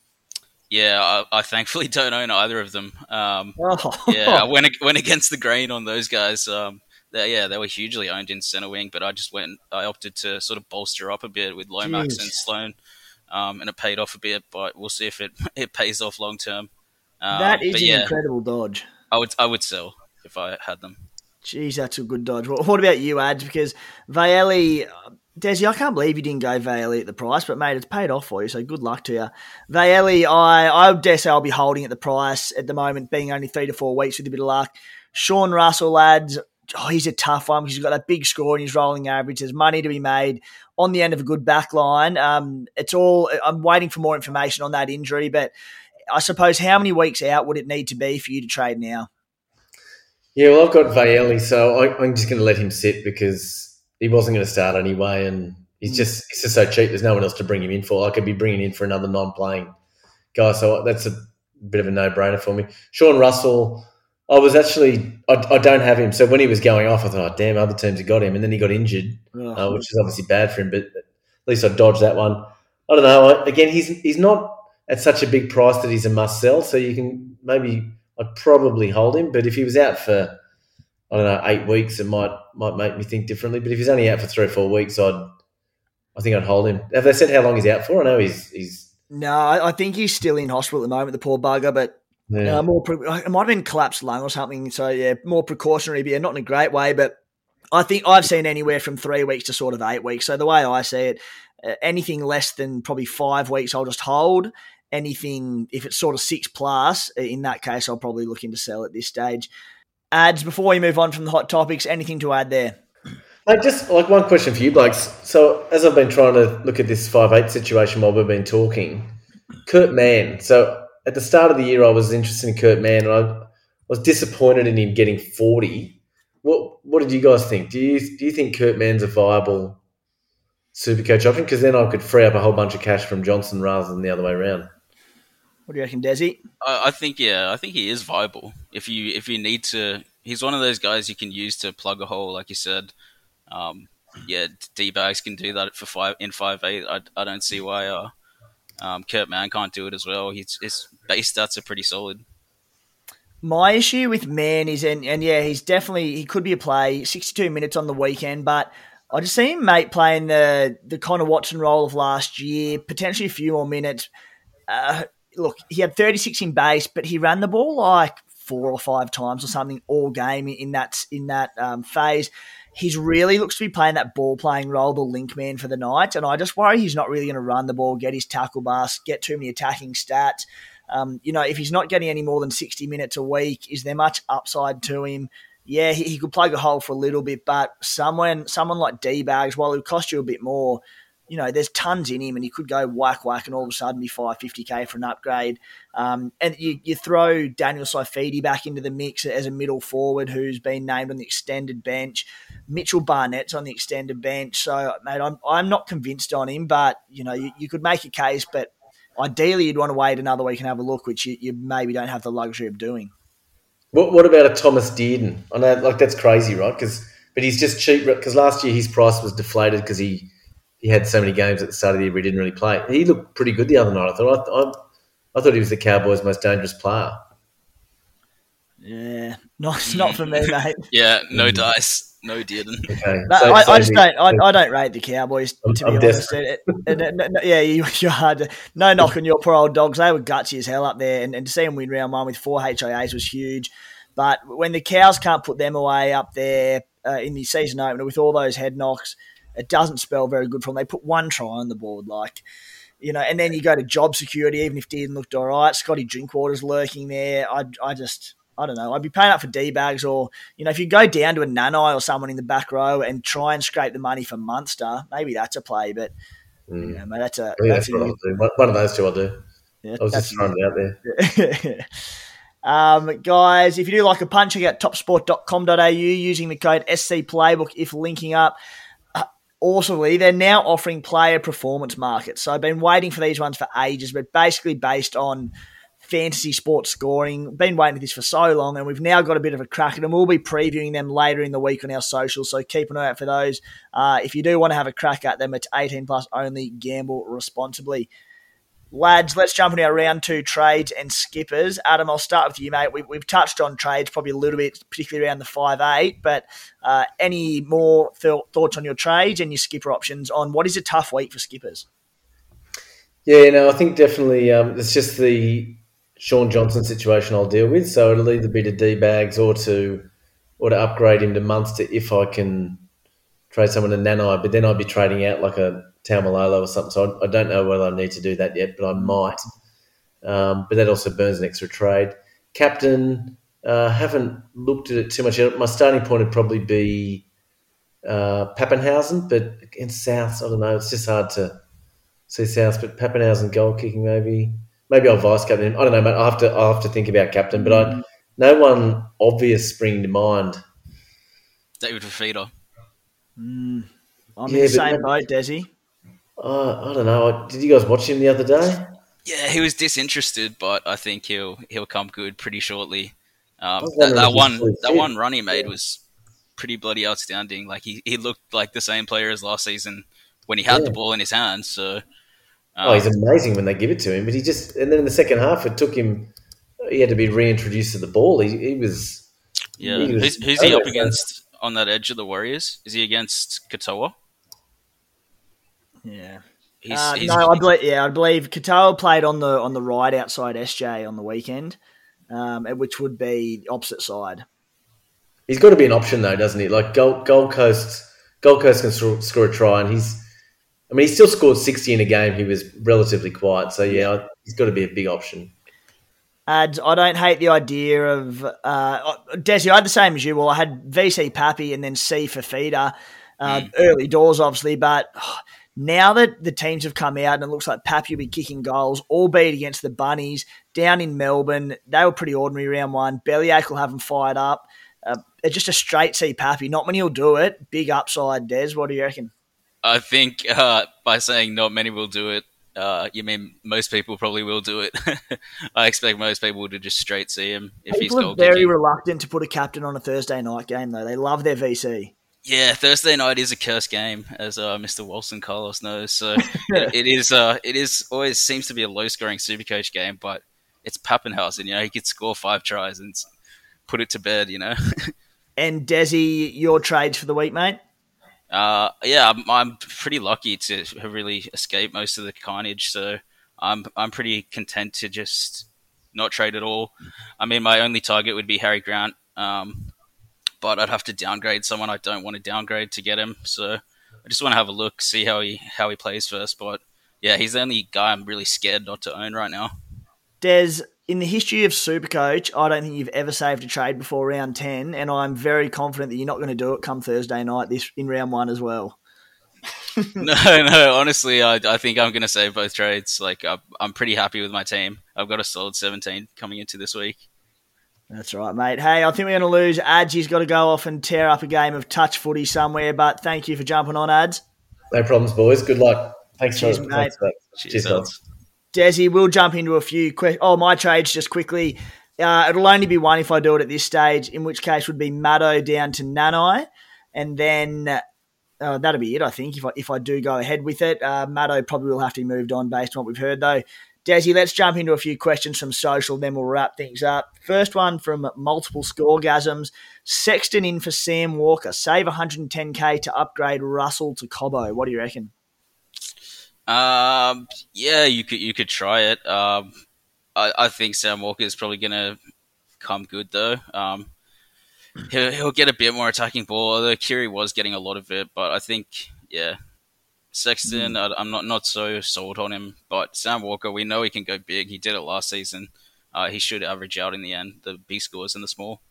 Speaker 5: Yeah, I, I, thankfully don't own either of them. Um, oh. Yeah, I went went against the grain on those guys. Um, yeah, they were hugely owned in centre wing, but I just went, I opted to sort of bolster up a bit with Lomax Jeez. and Sloan, um, and it paid off a bit. But we'll see if it it pays off long term.
Speaker 3: Um, that is an yeah, incredible dodge.
Speaker 5: I would I would sell if I had them.
Speaker 3: Jeez, that's a good dodge. What about you, Ads? Because Vailea, Desi, I can't believe you didn't go Vailea at the price, but mate, it's paid off for you. So good luck to you, Vailea. I I dare say I'll be holding at the price at the moment, being only three to four weeks with a bit of luck. Sean Russell, lads, oh, he's a tough one because he's got that big score and he's rolling average. There's money to be made on the end of a good back line. Um, it's all, I'm waiting for more information on that injury, but I suppose how many weeks out would it need to be for you to trade now?
Speaker 4: Yeah, well, I've got Vailea, so I, am just going to let him sit because he wasn't going to start anyway, and he's mm. just he's just so cheap. There's no one else to bring him in for. I could be bringing in for another non-playing guy, so that's a bit of a no-brainer for me. Sean Russell, I was actually I, I don't have him, so when he was going off, I thought, oh, damn, other teams have got him, and then he got injured, oh. uh, which is obviously bad for him. But at least I dodged that one. I don't know. Again, he's he's not at such a big price that he's a must sell, so you can maybe I'd probably hold him. But if he was out for, I don't know, eight weeks, it might might make me think differently. But if he's only out for three or four weeks, I'd, I think I'd hold him. Have they said how long he's out for? I know he's he's.
Speaker 3: No, I think he's still in hospital at the moment, the poor bugger. But yeah. Uh, more, pre- it might have been collapsed lung or something. So yeah, more precautionary, but yeah, not in a great way. But I think I've seen anywhere from three weeks to sort of eight weeks. So the way I see it, uh, anything less than probably five weeks, I'll just hold anything if it's sort of six plus, in that case, I'll probably looking to sell at this stage. Ads before we move on from the hot topics, anything to add there?
Speaker 4: Like just like one question for you, blokes. So as I've been trying to look at this five eight situation while we've been talking, Kurt Mann. So at the start of the year, I was interested in Kurt Mann, and I was disappointed in him getting forty. What What did you guys think? Do you Do you think Kurt Mann's a viable super coach option? Because then I could free up a whole bunch of cash from Johnson rather than the other way around.
Speaker 3: What do you reckon, Desi?
Speaker 5: I, I think yeah, I think he is viable. If you if you need to, he's one of those guys you can use to plug a hole, like you said. Um, yeah, D bags can do that for five in five eight. I, I don't see why uh, um, Kurt Mann can't do it as well. He's his base stats are pretty solid.
Speaker 3: My issue with Mann is, and, and yeah, he's definitely he could be a play. Sixty two minutes on the weekend, but I just see him mate playing the the Connor Watson role of last year, potentially a few more minutes. Uh, look, he had 36 in base, but he ran the ball like four or five times or something all game in that in that um, phase. He's really looks to be playing that ball playing role, the link man for the night, and I just worry he's not really going to run the ball, get his tackle bust, get too many attacking stats. Um, you know, if he's not getting any more than 60 minutes a week, is there much upside to him? Yeah, he, he could plug a hole for a little bit, but someone someone like D Bags, while it would cost you a bit more, you know, there's tons in him, and he could go whack whack, and all of a sudden be five fifty k for an upgrade. Um, and you, you throw Daniel Saifiti back into the mix as a middle forward who's been named on the extended bench. Mitchell Barnett's on the extended bench, so mate, I'm I'm not convinced on him, but you know, you, you could make a case, but ideally you'd want to wait another week and have a look, which you, you maybe don't have the luxury of doing.
Speaker 4: What What about a Thomas Dearden? I know, like that's crazy, right? Because but he's just cheap because last year his price was deflated because he he had so many games at the start of the year where he didn't really play. He looked pretty good the other night. I thought. I, I, I thought he was the Cowboys' most dangerous player.
Speaker 3: Yeah, not not for me, mate.
Speaker 5: yeah, no dice, no didn't.
Speaker 4: Okay.
Speaker 3: No, so, I, so I, just don't. I, I, don't rate the Cowboys to I'm, be I'm honest. It, it, it, yeah, you, are hard. no knock on your poor old dogs. They were gutsy as hell up there, and, and to see them win round one with four HIAs was huge. But when the cows can't put them away up there uh, in the season opener with all those head knocks, it doesn't spell very good for them. They put one try on the board, like you know, and then you go to job security. Even if Dearden looked all right, Scotty Drinkwater's lurking there. I, I just, I don't know. I'd be paying up for D bags, or you know, if you go down to a Nanai or someone in the back row and try and scrape the money for Munster, maybe that's a play. But mm. you know, mate, that's a that's,
Speaker 4: that's what I'll do. One of those two I'll do. Yeah, I was just throwing it out there.
Speaker 3: Um, guys, if you do like a punch, check out topsport.com.au using the code SC Playbook if linking up. Also, they're now offering player performance markets. So I've been waiting for these ones for ages, but basically based on fantasy sports scoring. Been waiting for this for so long, and we've now got a bit of a crack at them. We'll be previewing them later in the week on our socials, so keep an eye out for those. Uh, if you do want to have a crack at them, it's 18 plus only. Gamble responsibly. Lads, let's jump into our round two trades and skippers. Adam, I'll start with you, mate. We, have touched on trades probably a little bit, particularly around the five eight. But uh, any more th- thoughts on your trades and your skipper options on what is a tough week for skippers?
Speaker 4: Yeah, no, I think definitely um, it's just the Shaun Johnson situation I'll deal with. So it'll either be to D bags or to or to upgrade him to Munster if I can trade someone to Nanai. But then I'd be trading out like a Taumalolo or something. So I, I, don't know whether I need to do that yet, but I might. Um, but that also burns an extra trade. Captain, Uh, haven't looked at it too much. Yet. My starting point would probably be uh, Papenhuyzen, but against South, I don't know. It's just hard to see South, but Papenhuyzen goal kicking maybe. Maybe I'll vice captain him. I don't know, mate. I have to. I have to think about captain, but I no one obvious spring to mind.
Speaker 5: David Fifita.
Speaker 3: Mm, I'm
Speaker 4: Yeah,
Speaker 3: in the same boat, Desi.
Speaker 4: Uh, I don't know. Did you guys watch him the other day?
Speaker 5: Yeah, he was disinterested, but I think he'll he'll come good pretty shortly. Um, that, that one
Speaker 4: fully
Speaker 5: that
Speaker 4: fit.
Speaker 5: one run he made was pretty bloody outstanding. Like he, he looked like the same player as last season when he had the ball in his hands. So um,
Speaker 4: Oh, he's amazing when they give it to him, but he just and then in the second half it took him. He had to be reintroduced to the ball. He, he was
Speaker 5: yeah,
Speaker 4: he was-
Speaker 5: who's, who's he up against on that edge of the Warriors? Is he against Katoa?
Speaker 3: Yeah.
Speaker 5: He's,
Speaker 3: Uh,
Speaker 5: he's
Speaker 3: no, I believe. Yeah, I believe Katoa played on the on the right outside SJ on the weekend, um, which would be opposite side.
Speaker 4: He's got to be an option though, doesn't he? Like Gold, Gold Coast, Gold Coast can score, score a try, and he's. I mean, he still scored sixty in a game. He was relatively quiet, so yeah, he's got to be a big option.
Speaker 3: Ads, I don't hate the idea of uh, Desi. I had the same as you. Well, I had VC Pappy and then C Fifita uh, early doors, obviously. But oh, now that the teams have come out and it looks like Pappy will be kicking goals, albeit against the Bunnies down in Melbourne, they were pretty ordinary round one. Bellyache will have them fired up. Uh, it's just a straight C Pappy. Not many will do it. Big upside, Des. What do you reckon?
Speaker 5: I think uh, by saying not many will do it, uh, you mean most people probably will do it. I expect most people to just straight see him if he's goal
Speaker 3: are very
Speaker 5: kicking.
Speaker 3: reluctant to put a captain on a Thursday night game, though. They love their VC.
Speaker 5: Yeah, Thursday night is a cursed game, as uh, Mr. Wilson Carlos knows. So it, it is. Uh, it is always seems to be a low-scoring Supercoach game, but it's Papenhuyzen. You know, he could score five tries and put it to bed. You know.
Speaker 3: And Desi, your trades for the week, mate?
Speaker 5: Uh, yeah, I'm, I'm pretty lucky to really escaped most of the carnage, so I'm I'm pretty content to just not trade at all. I mean, my only target would be Harry Grant, um, but I'd have to downgrade someone I don't want to downgrade to get him. So I just want to have a look, see how he how he plays first. But yeah, he's the only guy I'm really scared not to own right now.
Speaker 3: Des, in the history of Supercoach, I don't think you've ever saved a trade before round 10, and I'm very confident that you're not going to do it come Thursday night this in round one as well.
Speaker 5: no, no. Honestly, I, I think I'm going to save both trades. Like I'm, I'm pretty happy with my team. I've got a solid 17 coming into this week.
Speaker 3: That's right, mate. Hey, I think we're going to lose. Ads, he's got to go off and tear up a game of touch footy somewhere, but thank you for jumping on, Ads.
Speaker 4: No problems, boys. Good luck. Thanks,
Speaker 3: Cheers,
Speaker 4: for,
Speaker 3: mate.
Speaker 4: thanks for that.
Speaker 5: Cheers,
Speaker 4: Cheers,
Speaker 5: lads.
Speaker 4: lads.
Speaker 3: Desi, we'll jump into a few questions. Oh, my trades just quickly. Uh, it'll only be one if I do it at this stage, in which case would be Maddo down to Nanai. And then uh, that'll be it, I think, if I, if I do go ahead with it. Uh, Maddo probably will have to be moved on based on what we've heard, though. Desi, let's jump into a few questions from social, then we'll wrap things up. First one from Multiple Scoregasms. Sexton in for Sam Walker. Save 110k to upgrade Russell to Cobbo. What do you reckon?
Speaker 5: Um, yeah, you could you could try it. Um, I, I think Sam Walker is probably gonna come good though. Um, he'll, he'll get a bit more attacking ball. Although Keary was getting a lot of it, but I think yeah, Sexton. I, I'm not not so sold on him. But Sam Walker, we know he can go big. He did it last season. Uh, he should average out in the end the big scores in the small.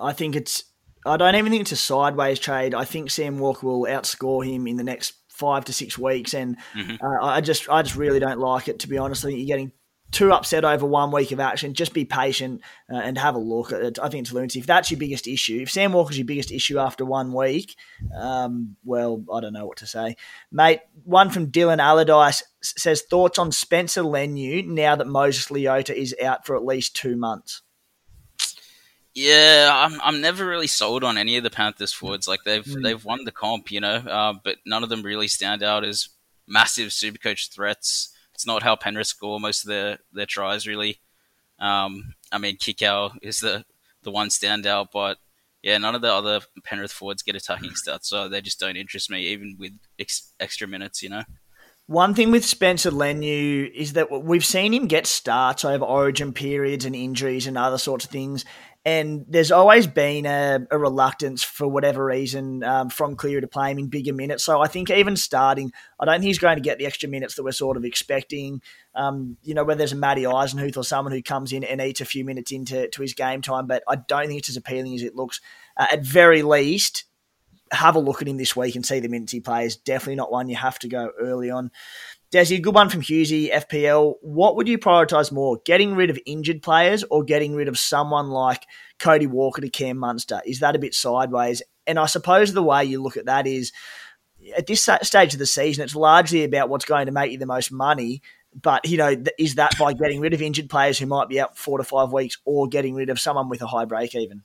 Speaker 3: I think it's. I don't even think it's a sideways trade. I think Sam Walker will outscore him in the next five to six weeks, and
Speaker 5: Mhm.
Speaker 3: uh, I just, I just really don't like it. To be honest, I think you're getting too upset over one week of action. Just be patient uh, and have a look. It- I think it's lunacy. If that's your biggest issue, if Sam Walker's your biggest issue after one week, um, well, I don't know what to say, mate. One from Dylan Allardyce says thoughts on Spencer Leniu now that Moses Leota is out for at least two months.
Speaker 5: Yeah, I'm I'm never really sold on any of the Panthers forwards. Like they've they've won the comp, you know, uh, but none of them really stand out as massive Supercoach threats. It's not how Penrith score most of their, their tries, really. Um, I mean, Kikau is the the one standout, but yeah, none of the other Penrith forwards get attacking stats, so they just don't interest me, even with ex- extra minutes, you know.
Speaker 3: One thing with Spencer Leniu is that we've seen him get starts over origin periods and injuries and other sorts of things. And there's always been a, a reluctance for whatever reason um, from Cleary to play him in bigger minutes. So I think even starting, I don't think he's going to get the extra minutes that we're sort of expecting. Um, you know, whether there's a Matty Eisenhuth or someone who comes in and eats a few minutes into to his game time, but I don't think it's as appealing as it looks. Uh, at very least, have a look at him this week and see the minutes he plays. Definitely not one you have to go early on. Desi, a good one from Husey, FPL. What would you prioritise more, getting rid of injured players or getting rid of someone like Cody Walker to Cam Munster? Is that a bit sideways? And I suppose the way you look at that is at this stage of the season, it's largely about what's going to make you the most money. But, you know, is that by getting rid of injured players who might be out four to five weeks or getting rid of someone with a high break even?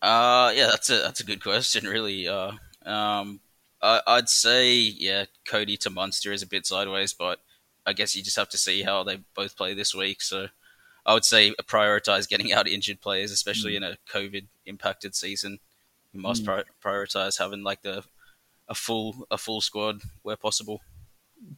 Speaker 5: Uh, yeah, that's a that's a good question, really. Uh, um, I, would say, yeah, Cody to Munster is a bit sideways, but I guess you just have to see how they both play this week. So I would say prioritize getting out injured players, especially mm. in a COVID impacted season. You must mm. prioritize having like the a full a full squad where possible.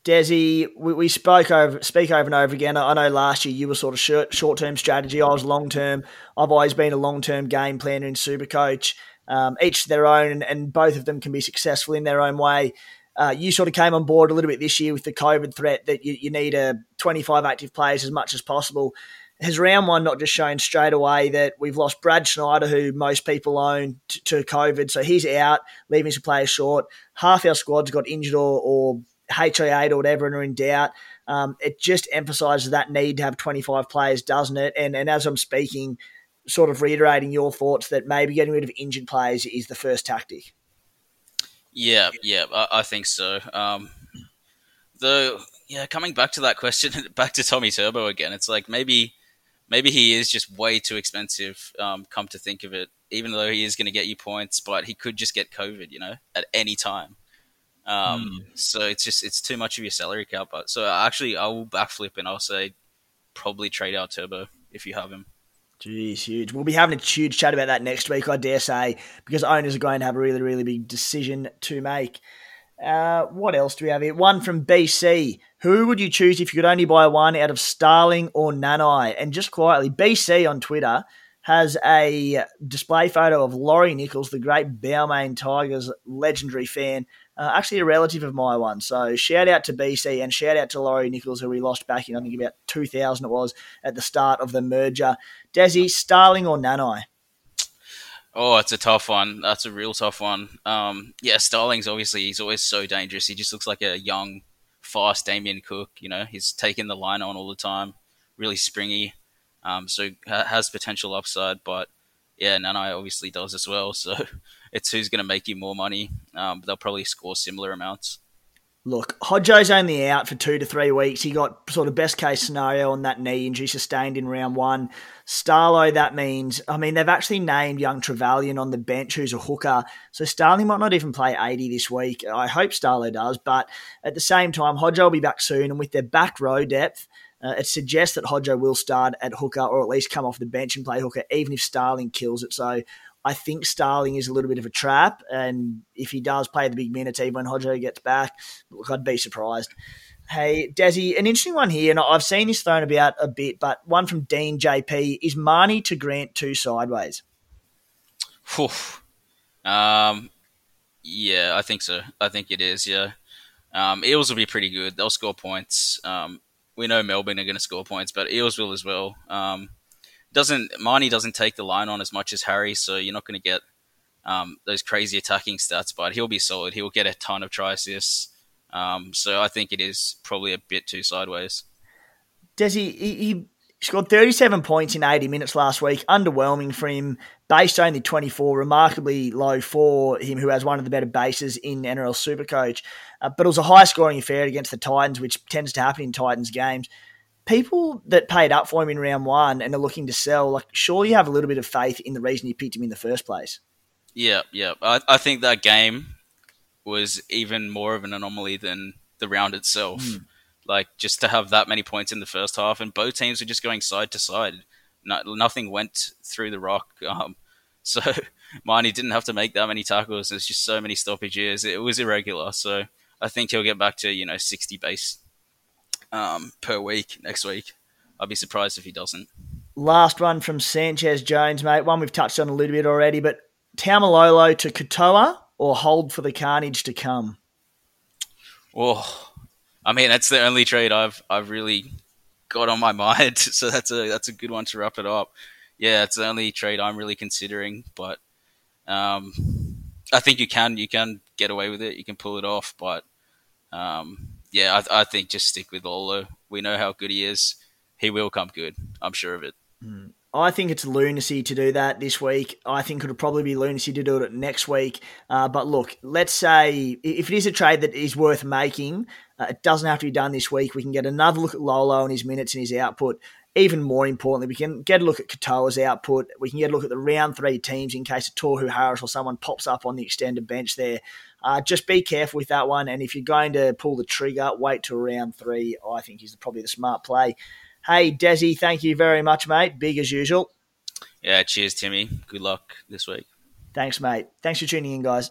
Speaker 3: Desi, we, we spoke over speak over and over again. I know last year you were sort of short short term strategy. I was long term. I've always been a long term game planner in Supercoach um, each their own, and, and, both of them can be successful in their own way. Uh, you sort of came on board a little bit this year with the COVID threat that you, you need a 25 active players as much as possible. Has round one not just shown straight away that we've lost Brad Schneider, who most people own, t- to COVID, so he's out, leaving some players short. Half our squad's got injured or, or HIA or whatever and are in doubt. Um, it just emphasises that need to have 25 players, doesn't it? And, and as I'm speaking, sort of reiterating your thoughts that maybe getting rid of injured players is the first tactic.
Speaker 5: Yeah, yeah, I, I think so. Um, the yeah, coming back to that question, back to Tommy Turbo again. It's like maybe maybe he is just way too expensive. Um, come to think of it, even though he is going to get you points, but he could just get COVID, you know, at any time. Um, mm. So it's just it's too much of your salary cap. But so actually, I will backflip and I'll say probably trade out Turbo if you have him.
Speaker 3: Jeez, huge. We'll be having a huge chat about that next week, I dare say, because owners are going to have a really, really big decision to make. Uh, what else do we have here? One from BC. Who would you choose if you could only buy one out of Starling or Nanai? And just quietly, BC on Twitter has a display photo of Laurie Nichols, the great Balmain Tigers legendary fan, uh, actually a relative of my one. So shout out to BC and shout out to Laurie Nichols, who we lost back in, I think about 2000 it was, at the start of the merger. Desi, Starling or Nanai?
Speaker 5: Oh, it's a tough one. That's a real tough one. Um, yeah, Starling's obviously, he's always so dangerous. He just looks like a young, fast Damien Cook. You know, he's taking the line on all the time, really springy. Um, so has potential upside, but yeah, Nanai obviously does as well. So it's who's going to make you more money. Um, they'll probably score similar amounts.
Speaker 3: Look, Hodjo's only out for two to three weeks. He got sort of best case scenario on that knee injury sustained in round one. Starlo, that means, I mean, they've actually named young Trevelyan on the bench, who's a hooker. So Starling might not even play 80 this week. I hope Starlo does. But at the same time, Hodjo will be back soon. And with their back row depth, uh, it suggests that Hodjo will start at hooker or at least come off the bench and play hooker, even if Starling kills it. So I think Starling is a little bit of a trap, and if he does play the big minutes, even when Hodjo gets back, look, I'd be surprised. Hey, Desi, an interesting one here, and I've seen this thrown about a bit, but one from Dean JP is Mahoney to Grant two sideways.
Speaker 5: Um, yeah, I think so. I think it is. Yeah, um, Eels will be pretty good. They'll score points. Um, we know Melbourne are going to score points, but Eels will as well. Um, doesn't Mahoney doesn't take the line on as much as Harry, so you're not going to get um, those crazy attacking stats. But he'll be solid. He'll get a ton of try assists. Um, so I think it is probably a bit too sideways.
Speaker 3: Does he, he, he scored 37 points in 80 minutes last week. Underwhelming for him. Based only 24, remarkably low for him, who has one of the better bases in NRL Supercoach. Uh, but it was a high scoring affair against the Titans, which tends to happen in Titans games people that paid up for him in round one and are looking to sell, like, surely you have a little bit of faith in the reason you picked him in the first place.
Speaker 5: Yeah, yeah. I, I think that game was even more of an anomaly than the round itself. Mm. Like, just to have that many points in the first half, and both teams were just going side to side. No, nothing went through the rock. Um, so Mahoney didn't have to make that many tackles. There's just so many stoppages. It was irregular. So I think he'll get back to, you know, 60 base um, per week next week. I'd be surprised if he doesn't.
Speaker 3: Last one from Sanchez Jones, mate. One we've touched on a little bit already, but Taumalolo to Katoa or hold for the carnage to come?
Speaker 5: Oh, I mean that's the only trade I've I've really got on my mind. So that's a that's a good one to wrap it up. Yeah, it's the only trade I'm really considering, but um, I think you can you can get away with it. You can pull it off, but um, yeah, I, I, think just stick with Lolo. We know how good he is. He will come good. I'm sure of it.
Speaker 3: Mm. I think it's lunacy to do that this week. I think it'll probably be lunacy to do it next week. Uh, but look, let's say if it is a trade that is worth making, uh, it doesn't have to be done this week. We can get another look at Lolo and his minutes and his output. Even more importantly, we can get a look at Katoa's output. We can get a look at the round three teams in case a Tohu Harris or someone pops up on the extended bench there. Uh, just be careful with that one. And if you're going to pull the trigger, wait till round three. I think is probably the smart play. Hey, Desi, thank you very much, mate. Big as usual.
Speaker 5: Yeah, cheers, Timmy. Good luck this week.
Speaker 3: Thanks, mate. Thanks for tuning in, guys.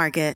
Speaker 6: Market.